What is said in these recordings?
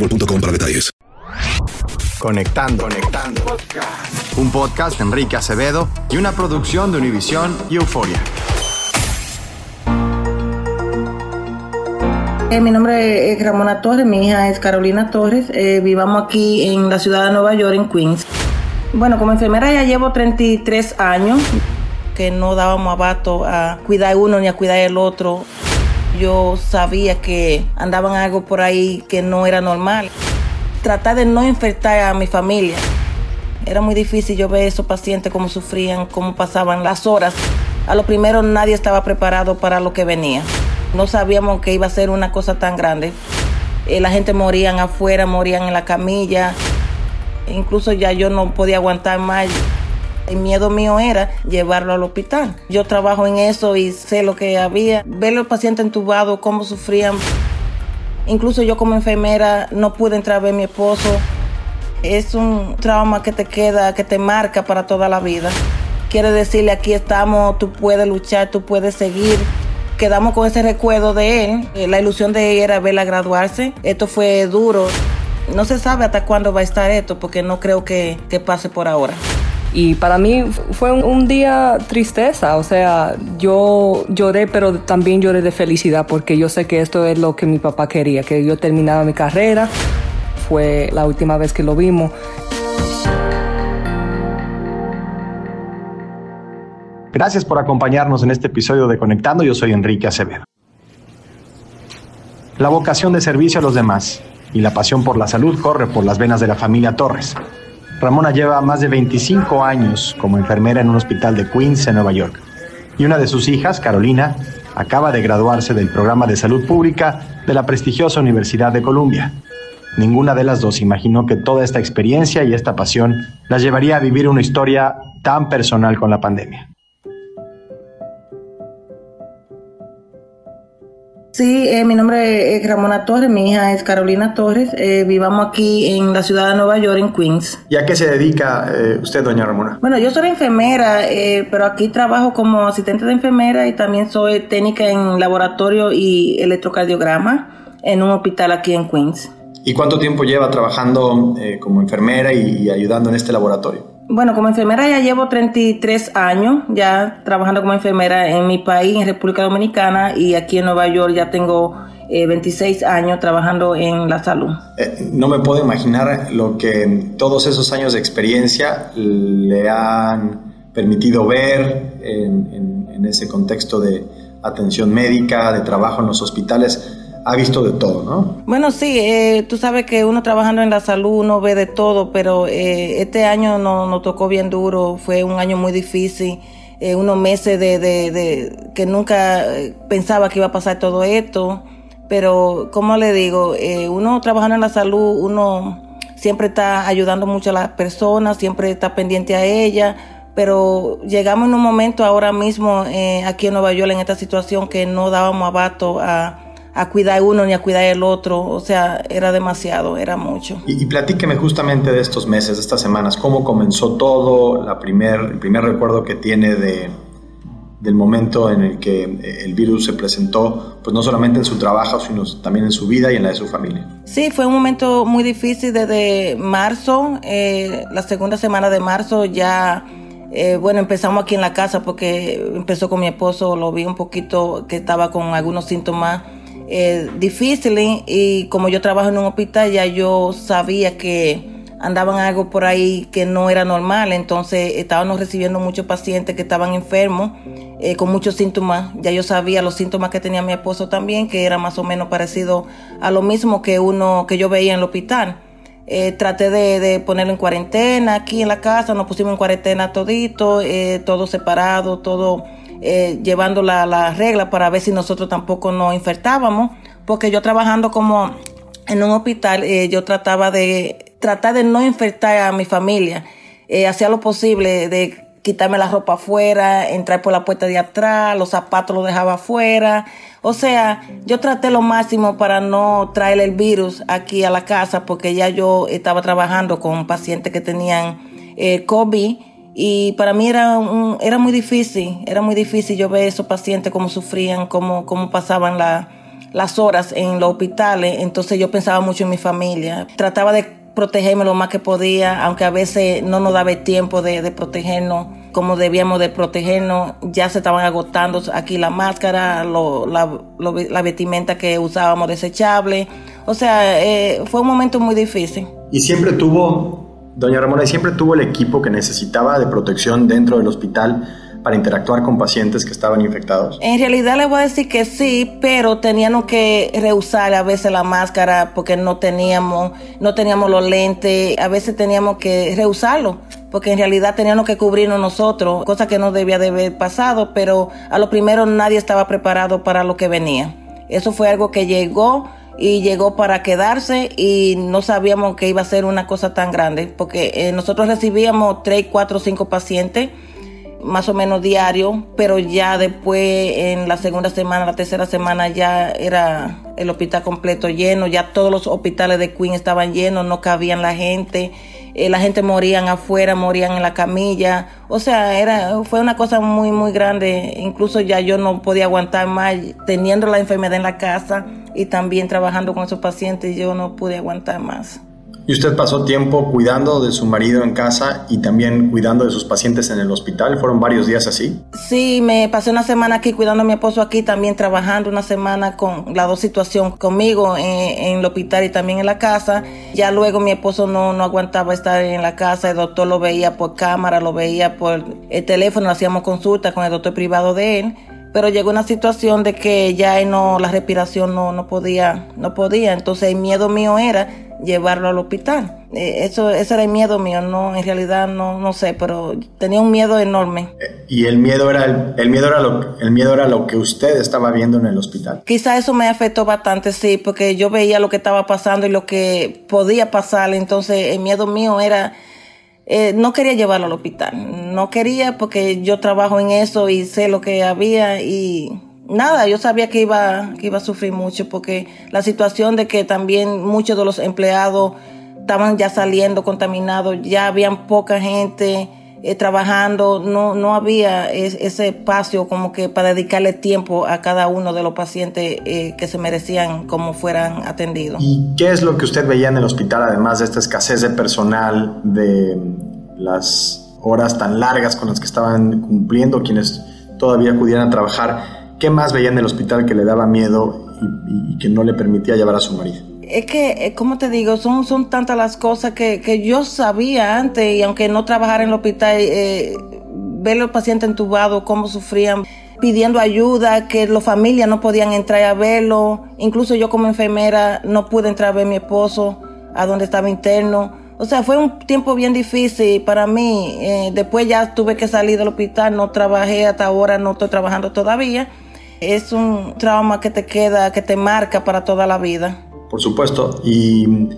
boostmobile.com para detalles. Conectando, conectando. Un podcast de Enrique Acevedo y una producción de Univisión y Euforia. Eh, mi nombre es Ramona Torres, mi hija es Carolina Torres. Eh, vivamos aquí en la ciudad de Nueva York, en Queens. Bueno, como enfermera ya llevo 33 años, que no dábamos abato a cuidar uno ni a cuidar el otro. Yo sabía que andaban algo por ahí que no era normal. Tratar de no infectar a mi familia. Era muy difícil yo ver a esos pacientes cómo sufrían, cómo pasaban las horas. A lo primero nadie estaba preparado para lo que venía. No sabíamos que iba a ser una cosa tan grande. Eh, la gente morían afuera, morían en la camilla. Incluso ya yo no podía aguantar más. El miedo mío era llevarlo al hospital. Yo trabajo en eso y sé lo que había. Ver los pacientes entubados, cómo sufrían. Incluso yo como enfermera no pude entrar a ver a mi esposo. Es un trauma que te queda, que te marca para toda la vida. Quiere decirle, aquí estamos, tú puedes luchar, tú puedes seguir. Quedamos con ese recuerdo de él. Eh, La ilusión de ella era verla graduarse. Esto fue duro. No se sabe hasta cuándo va a estar esto, porque no creo que pase por ahora. Y para mí fue un, día tristeza, o sea, yo lloré, pero también lloré de felicidad porque yo sé que esto es lo que mi papá quería, que yo terminara mi carrera. Fue la última vez que lo vimos. Gracias por acompañarnos en este episodio de Conectando. Yo soy Enrique Acevedo. La vocación de servicio a los demás y la pasión por la salud corre por las venas de la familia Torres. Ramona lleva más de 25 años como enfermera en un hospital de Queens, en Nueva York. Y una de sus hijas, Carolina, acaba de graduarse del programa de salud pública de la prestigiosa Universidad de Columbia. Ninguna de las dos imaginó que toda esta experiencia y esta pasión las llevaría a vivir una historia tan personal con la pandemia. Sí, eh, mi nombre es Ramona Torres, mi hija es Carolina Torres. Eh, vivamos aquí en la ciudad de Nueva York, en Queens. ¿Y a qué se dedica eh, usted, doña Ramona? Bueno, yo soy enfermera, eh, pero aquí trabajo como asistente de enfermera y también soy técnica en laboratorio y electrocardiograma en un hospital aquí en Queens. ¿Y cuánto tiempo lleva trabajando como enfermera y, y ayudando en este laboratorio? Bueno, como enfermera ya llevo 33 años ya trabajando como enfermera en mi país, en República Dominicana, y aquí en Nueva York ya tengo eh, 26 años trabajando en la salud. Eh, no me puedo imaginar lo que todos esos años de experiencia le han permitido ver en, ese contexto de atención médica, de trabajo en los hospitales. Ha visto de todo, ¿no? Bueno, sí, eh, tú sabes que uno trabajando en la salud, uno ve de todo, pero eh, este año nos no tocó bien duro, fue un año muy difícil, eh, unos meses de, de, que nunca pensaba que iba a pasar todo esto, pero como le digo, uno trabajando en la salud, uno siempre está ayudando mucho a las personas, siempre está pendiente a ellas, pero llegamos en un momento ahora mismo aquí en Nueva York en esta situación que no dábamos abasto a a cuidar uno ni a cuidar el otro, o sea, era demasiado, era mucho. Y, platíqueme justamente de estos meses, de estas semanas, cómo comenzó todo, la primer, el primer recuerdo que tiene de, del momento en el que eh, el virus se presentó, pues no solamente en su trabajo, sino también en su vida y en la de su familia. Sí, fue un momento muy difícil desde marzo, eh, la segunda semana de marzo ya... Eh, bueno, empezamos aquí en la casa porque empezó con mi esposo, lo vi un poquito que estaba con algunos síntomas eh, difícil y como yo trabajo en un hospital ya yo sabía que andaban algo por ahí que no era normal, entonces estábamos recibiendo muchos pacientes que estaban enfermos eh, con muchos síntomas, ya yo sabía los síntomas que tenía mi esposo también, que era más o menos parecido a lo mismo que uno que yo veía en el hospital. Eh, traté de, ponerlo en cuarentena aquí en la casa, nos pusimos en cuarentena todito, eh, todo separado, todo eh, llevando la, la, regla para ver si nosotros tampoco nos infectábamos, porque yo trabajando como en un hospital, eh, yo trataba de tratar de no infectar a mi familia, eh, hacía lo posible de quitarme la ropa afuera, entrar por la puerta de atrás, los zapatos los dejaba afuera. O sea, yo traté lo máximo para no traer el virus aquí a la casa porque ya yo estaba trabajando con pacientes que tenían eh, COVID y para mí era, un, era muy difícil, era muy difícil yo ver esos pacientes cómo sufrían, cómo, cómo pasaban las horas en los hospitales. Entonces yo pensaba mucho en mi familia. Trataba de protegerme lo más que podía, aunque a veces no nos daba tiempo de, de protegernos como debíamos de protegernos. Ya se estaban agotando aquí la máscara, lo, la, la, vestimenta que usábamos desechable. O sea, eh, fue un momento muy difícil. ¿Y siempre tuvo Doña Ramona siempre tuvo el equipo que necesitaba de protección dentro del hospital para interactuar con pacientes que estaban infectados? En realidad le voy a decir que sí, pero teníamos que rehusar a veces la máscara porque no teníamos, no teníamos los lentes, a veces teníamos que rehusarlo porque en realidad teníamos que cubrirnos nosotros, cosa que no debía de haber pasado, pero a lo primero nadie estaba preparado para lo que venía. Eso fue algo que llegó y llegó para quedarse y no sabíamos que iba a ser una cosa tan grande porque eh, nosotros recibíamos 3, 4, 5 pacientes más o menos diario, pero ya después en la segunda semana, la tercera semana ya era el hospital completo lleno, ya todos los hospitales de Queen estaban llenos, no cabían la gente eh, la gente morían afuera, morían en la camilla, o sea, era, fue una cosa muy, muy grande, incluso ya yo no podía aguantar más, teniendo la enfermedad en la casa y también trabajando con esos pacientes, yo no pude aguantar más. ¿Y usted pasó tiempo cuidando de su marido en casa y también cuidando de sus pacientes en el hospital? ¿Fueron varios días así? Sí, me pasé una semana aquí cuidando a mi esposo aquí, también trabajando una semana con la dos situación conmigo en, el hospital y también en la casa. Ya luego mi esposo no, no aguantaba estar en la casa, el doctor lo veía por cámara, lo veía por el teléfono, hacíamos consultas con el doctor privado de él pero llegó una situación de que ya no la respiración no, no podía no podía entonces el miedo mío era llevarlo al hospital. Eh, eso, ese era el miedo mío, no, en realidad no, no sé, pero tenía un miedo enorme. Y el miedo era el, miedo era lo, el miedo era lo que usted estaba viendo en el hospital. Quizá eso me afectó bastante, sí, porque yo veía lo que estaba pasando y lo que podía pasar, entonces el miedo mío era eh, no quería llevarlo al hospital, no quería porque yo trabajo en eso y sé lo que había y nada, yo sabía que iba, que iba a sufrir mucho porque la situación de que también muchos de los empleados estaban ya saliendo contaminados, ya habían poca gente eh, trabajando, no, no había ese espacio como que para dedicarle tiempo a cada uno de los pacientes eh, que se merecían como fueran atendidos. ¿Y qué es lo que usted veía en el hospital, además de esta escasez de personal, de las horas tan largas con las que estaban cumpliendo quienes todavía pudieran trabajar? ¿Qué más veía en el hospital que le daba miedo y, que no le permitía llevar a su marido? Es que, eh, como te digo, son, son tantas las cosas que, que yo sabía antes y aunque no trabajara en el hospital, eh, ver los pacientes entubados, cómo sufrían. pidiendo ayuda, que las familias no podían entrar a verlo. Incluso yo como enfermera no pude entrar a ver a mi esposo a donde estaba interno. O sea, fue un tiempo bien difícil para mí. Eh, después ya tuve que salir del hospital, no trabajé hasta ahora, no estoy trabajando todavía. Es un trauma que te queda, que te marca para toda la vida. Por supuesto, y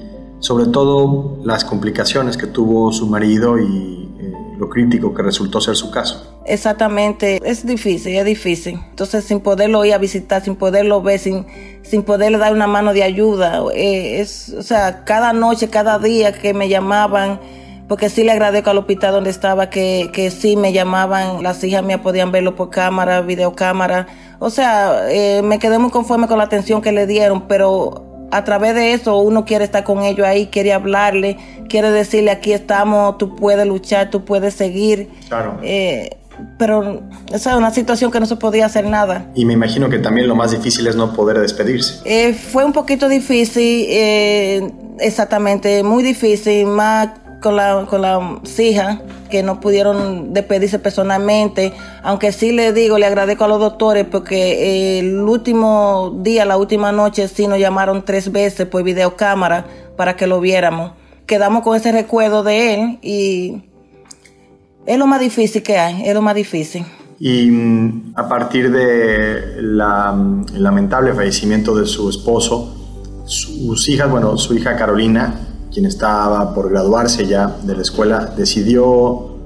sobre todo las complicaciones que tuvo su marido y eh, lo crítico que resultó ser su caso. Exactamente, es difícil, es difícil. Entonces, sin poderlo ir a visitar, sin poderlo ver, sin, sin poderle dar una mano de ayuda, eh, es, o sea, cada noche, cada día que me llamaban, porque sí le agradezco al hospital donde estaba que, que sí me llamaban, las hijas mías podían verlo por cámara, videocámara. O sea, eh, me quedé muy conforme con la atención que le dieron, pero a través de eso uno quiere estar con ellos ahí, quiere hablarle, quiere decirle aquí estamos, tú puedes luchar, tú puedes seguir. Claro. Eh, pero esa es una situación que no se podía hacer nada. Y me imagino que también lo más difícil es no poder despedirse. Eh, fue un poquito difícil, eh, exactamente, muy difícil, más con la, con la hijas que no pudieron despedirse personalmente, aunque sí le digo, le agradezco a los doctores porque el último día, la última noche, sí nos llamaron tres veces por videocámara para que lo viéramos. Quedamos con ese recuerdo de él y es lo más difícil que hay, es lo más difícil. Y mm, a partir de la, mm, lamentable fallecimiento de su esposo, sus hijas, bueno, su hija Carolina, quien estaba por graduarse ya de la escuela, decidió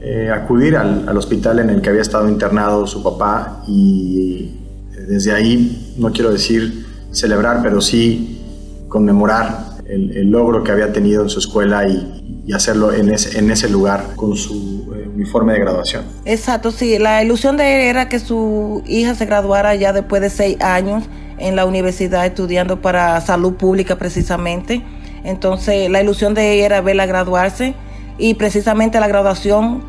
eh, acudir al, al, hospital en el que había estado internado su papá y desde ahí, no quiero decir celebrar, pero sí conmemorar el, logro que había tenido en su escuela y, y hacerlo en ese, en ese lugar con su eh, uniforme de graduación. Exacto, sí. La ilusión de él era que su hija se graduara ya después de seis años en la universidad estudiando para salud pública precisamente. Entonces la ilusión de ella era verla graduarse y precisamente la graduación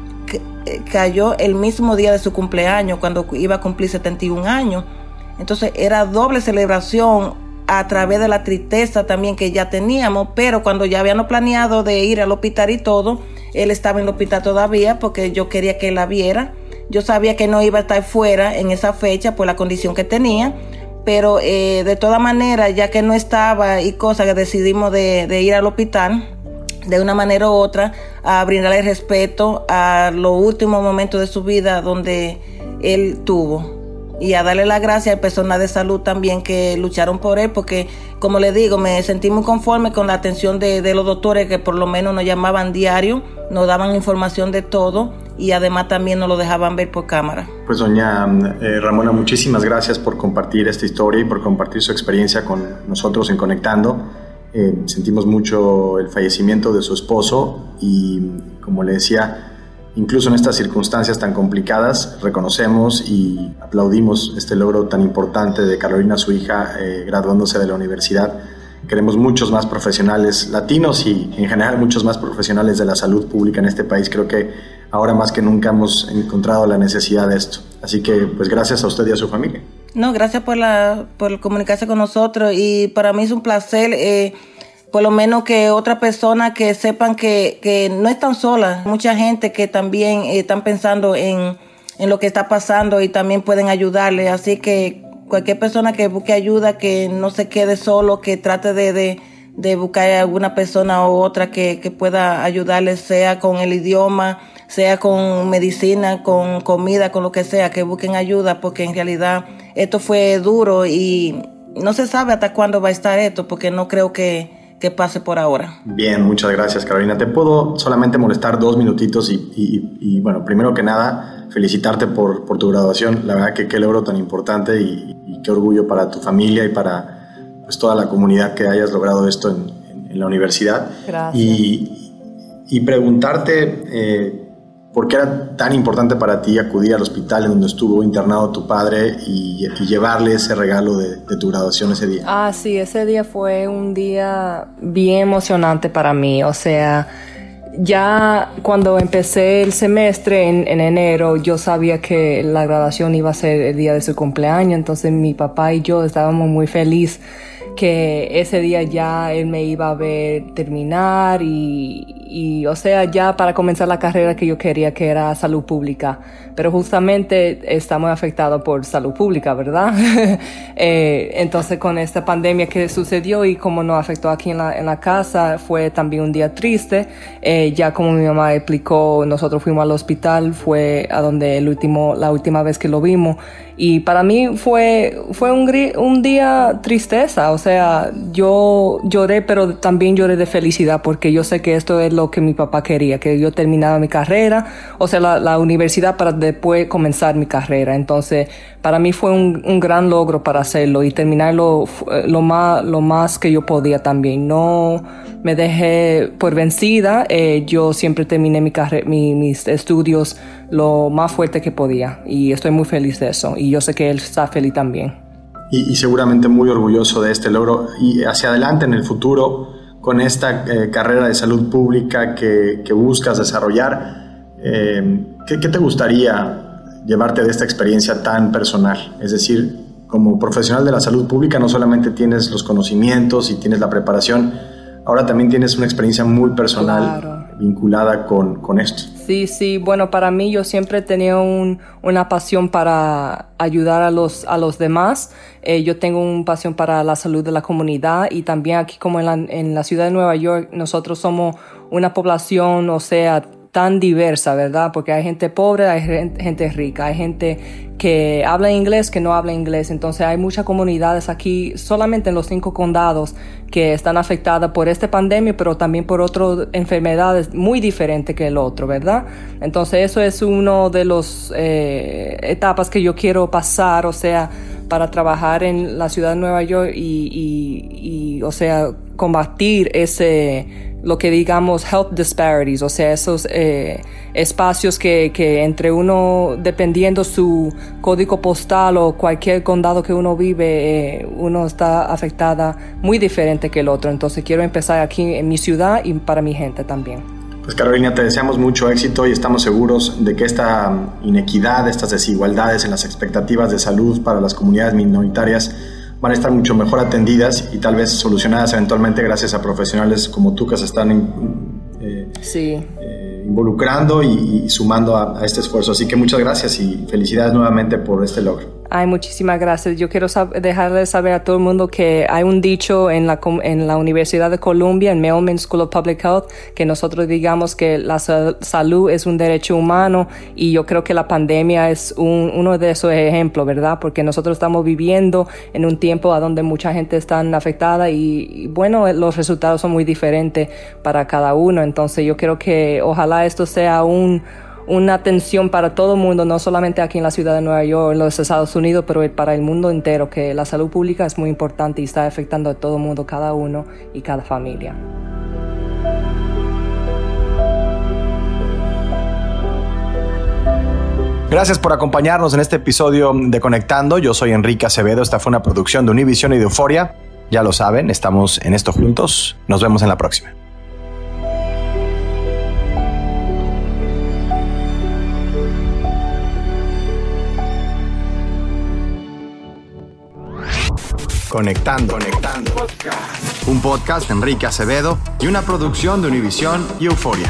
eh, cayó el mismo día de su cumpleaños, cuando iba a cumplir 71 años. Entonces era doble celebración a través de la tristeza también que ya teníamos, pero cuando ya habíamos planeado de ir al hospital y todo, él estaba en el hospital todavía porque yo quería que la viera. Yo sabía que no iba a estar fuera en esa fecha por la condición que tenía, pero eh, de todas maneras, ya que no estaba y cosas que decidimos de, de, ir al hospital, de una manera u otra, a brindarle respeto a los últimos momentos de su vida donde él tuvo y a darle las gracias al personal de salud también que lucharon por él, porque como le digo, me sentí muy conforme con la atención de, de, los doctores que por lo menos nos llamaban diario, nos daban información de todo y además también nos lo dejaban ver por cámara. Pues doña eh, Ramona, muchísimas gracias por compartir esta historia y por compartir su experiencia con nosotros en Conectando. Eh, sentimos mucho el fallecimiento de su esposo y como le decía, Incluso en estas circunstancias tan complicadas, reconocemos y aplaudimos este logro tan importante de Carolina, su hija, eh, graduándose de la universidad. Queremos muchos más profesionales latinos y en general muchos más profesionales de la salud pública en este país. Creo que ahora más que nunca hemos encontrado la necesidad de esto. Así que pues gracias a usted y a su familia. No, gracias por, la, por comunicarse con nosotros y para mí es un placer. Eh, por lo menos que otra persona que sepan que, que no están solas. Mucha gente que también eh, están pensando en, en lo que está pasando y también pueden ayudarle. Así que cualquier persona que busque ayuda, que no se quede solo, que trate de, de, de buscar alguna persona u otra que, que pueda ayudarle, sea con el idioma, sea con medicina, con comida, con lo que sea, que busquen ayuda, porque en realidad esto fue duro y no se sabe hasta cuándo va a estar esto, porque no creo que que pase por ahora. Bien, muchas gracias Carolina. Te puedo solamente molestar dos minutitos y, y, y bueno, primero que nada, felicitarte por, por, tu graduación. La verdad que qué logro tan importante y, y, qué orgullo para tu familia y para pues, toda la comunidad que hayas logrado esto en, en, en la universidad. Gracias. Y, preguntarte... Eh, ¿Por qué era tan importante para ti acudir al hospital en donde estuvo internado tu padre y, llevarle ese regalo de, de, tu graduación ese día? Ah, sí, ese día fue un día bien emocionante para mí. O sea, ya cuando empecé el semestre en, en enero, yo sabía que la graduación iba a ser el día de su cumpleaños, entonces mi papá y yo estábamos muy felices que ese día ya él me iba a ver terminar y, y, o sea, ya para comenzar la carrera que yo quería, que era salud pública. Pero justamente estamos afectados por salud pública, ¿verdad? eh, entonces, con esta pandemia que sucedió y como nos afectó aquí en la, en la casa, fue también un día triste. Eh, ya como mi mamá explicó, nosotros fuimos al hospital, fue a donde el último, la última vez que lo vimos. Y para mí fue, fue un, un día tristeza, o sea, yo lloré, pero también lloré de felicidad porque yo sé que esto es lo que mi papá quería, que yo terminara mi carrera, o sea, la, la universidad para después comenzar mi carrera. Entonces, para mí fue un, un gran logro para hacerlo y terminarlo lo más, lo más que yo podía también. No me dejé por vencida, eh, yo siempre terminé mi mi, mis estudios lo más fuerte que podía y estoy muy feliz de eso y yo sé que él está feliz también. Y, seguramente muy orgulloso de este logro y hacia adelante en el futuro con esta eh, carrera de salud pública que, que buscas desarrollar, eh, ¿qué, ¿qué te gustaría llevarte de esta experiencia tan personal? Es decir, como profesional de la salud pública no solamente tienes los conocimientos y tienes la preparación, ahora también tienes una experiencia muy personal vinculada con, con, esto. Sí, sí, bueno, para mí yo siempre tenido un, una pasión para ayudar a los, a los demás. Eh, yo tengo una pasión para la salud de la comunidad y también aquí como en la, en la ciudad de Nueva York, nosotros somos una población, o sea, tan diversa, ¿verdad? Porque hay gente pobre, hay gente rica, hay gente que habla inglés, que no habla inglés. Entonces hay muchas comunidades aquí, solamente en los cinco condados, que están afectadas por esta pandemia, pero también por otras enfermedades muy diferentes que el otro, ¿verdad? Entonces eso es uno de las eh, etapas que yo quiero pasar, o sea, para trabajar en la ciudad de Nueva York y, y o sea, combatir ese lo que digamos health disparities, o sea, esos eh, espacios que, que, entre uno, dependiendo su código postal o cualquier condado que uno vive, eh, uno está afectada muy diferente que el otro. Entonces quiero empezar aquí en mi ciudad y para mi gente también. Pues Carolina, te deseamos mucho éxito y estamos seguros de que esta inequidad, estas desigualdades en las expectativas de salud para las comunidades minoritarias van a estar mucho mejor atendidas y tal vez solucionadas eventualmente gracias a profesionales como tú que se están eh, sí. Eh, involucrando y, sumando a, a, este esfuerzo. Así que muchas gracias y felicidades nuevamente por este logro. Ay, muchísimas gracias. Yo quiero dejarle saber a todo el mundo que hay un dicho en la, en la Universidad de Columbia, en Mailman School of Public Health, que nosotros digamos que la salud es un derecho humano y yo creo que la pandemia es un, uno de esos ejemplos, ¿verdad? Porque nosotros estamos viviendo en un tiempo a donde mucha gente está afectada y, y bueno, los resultados son muy diferentes para cada uno. Entonces yo creo que ojalá esto sea un una atención para todo el mundo, no solamente aquí en la ciudad de Nueva York, en los Estados Unidos, pero para el mundo entero, que la salud pública es muy importante y está afectando a todo el mundo, cada uno y cada familia. Gracias por acompañarnos en este episodio de Conectando. Yo soy Enrique Acevedo. Esta fue una producción de Univision y de Euforia. Ya lo saben, estamos en esto juntos. Nos vemos en la próxima. Conectando. Conectando. Un podcast de Enrique Acevedo y una producción de Univision y Euforia.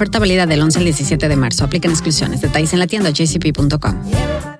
Oferta válida del 11 al 17 de marzo. Aplican exclusiones. Detalles en la tienda jcp.com.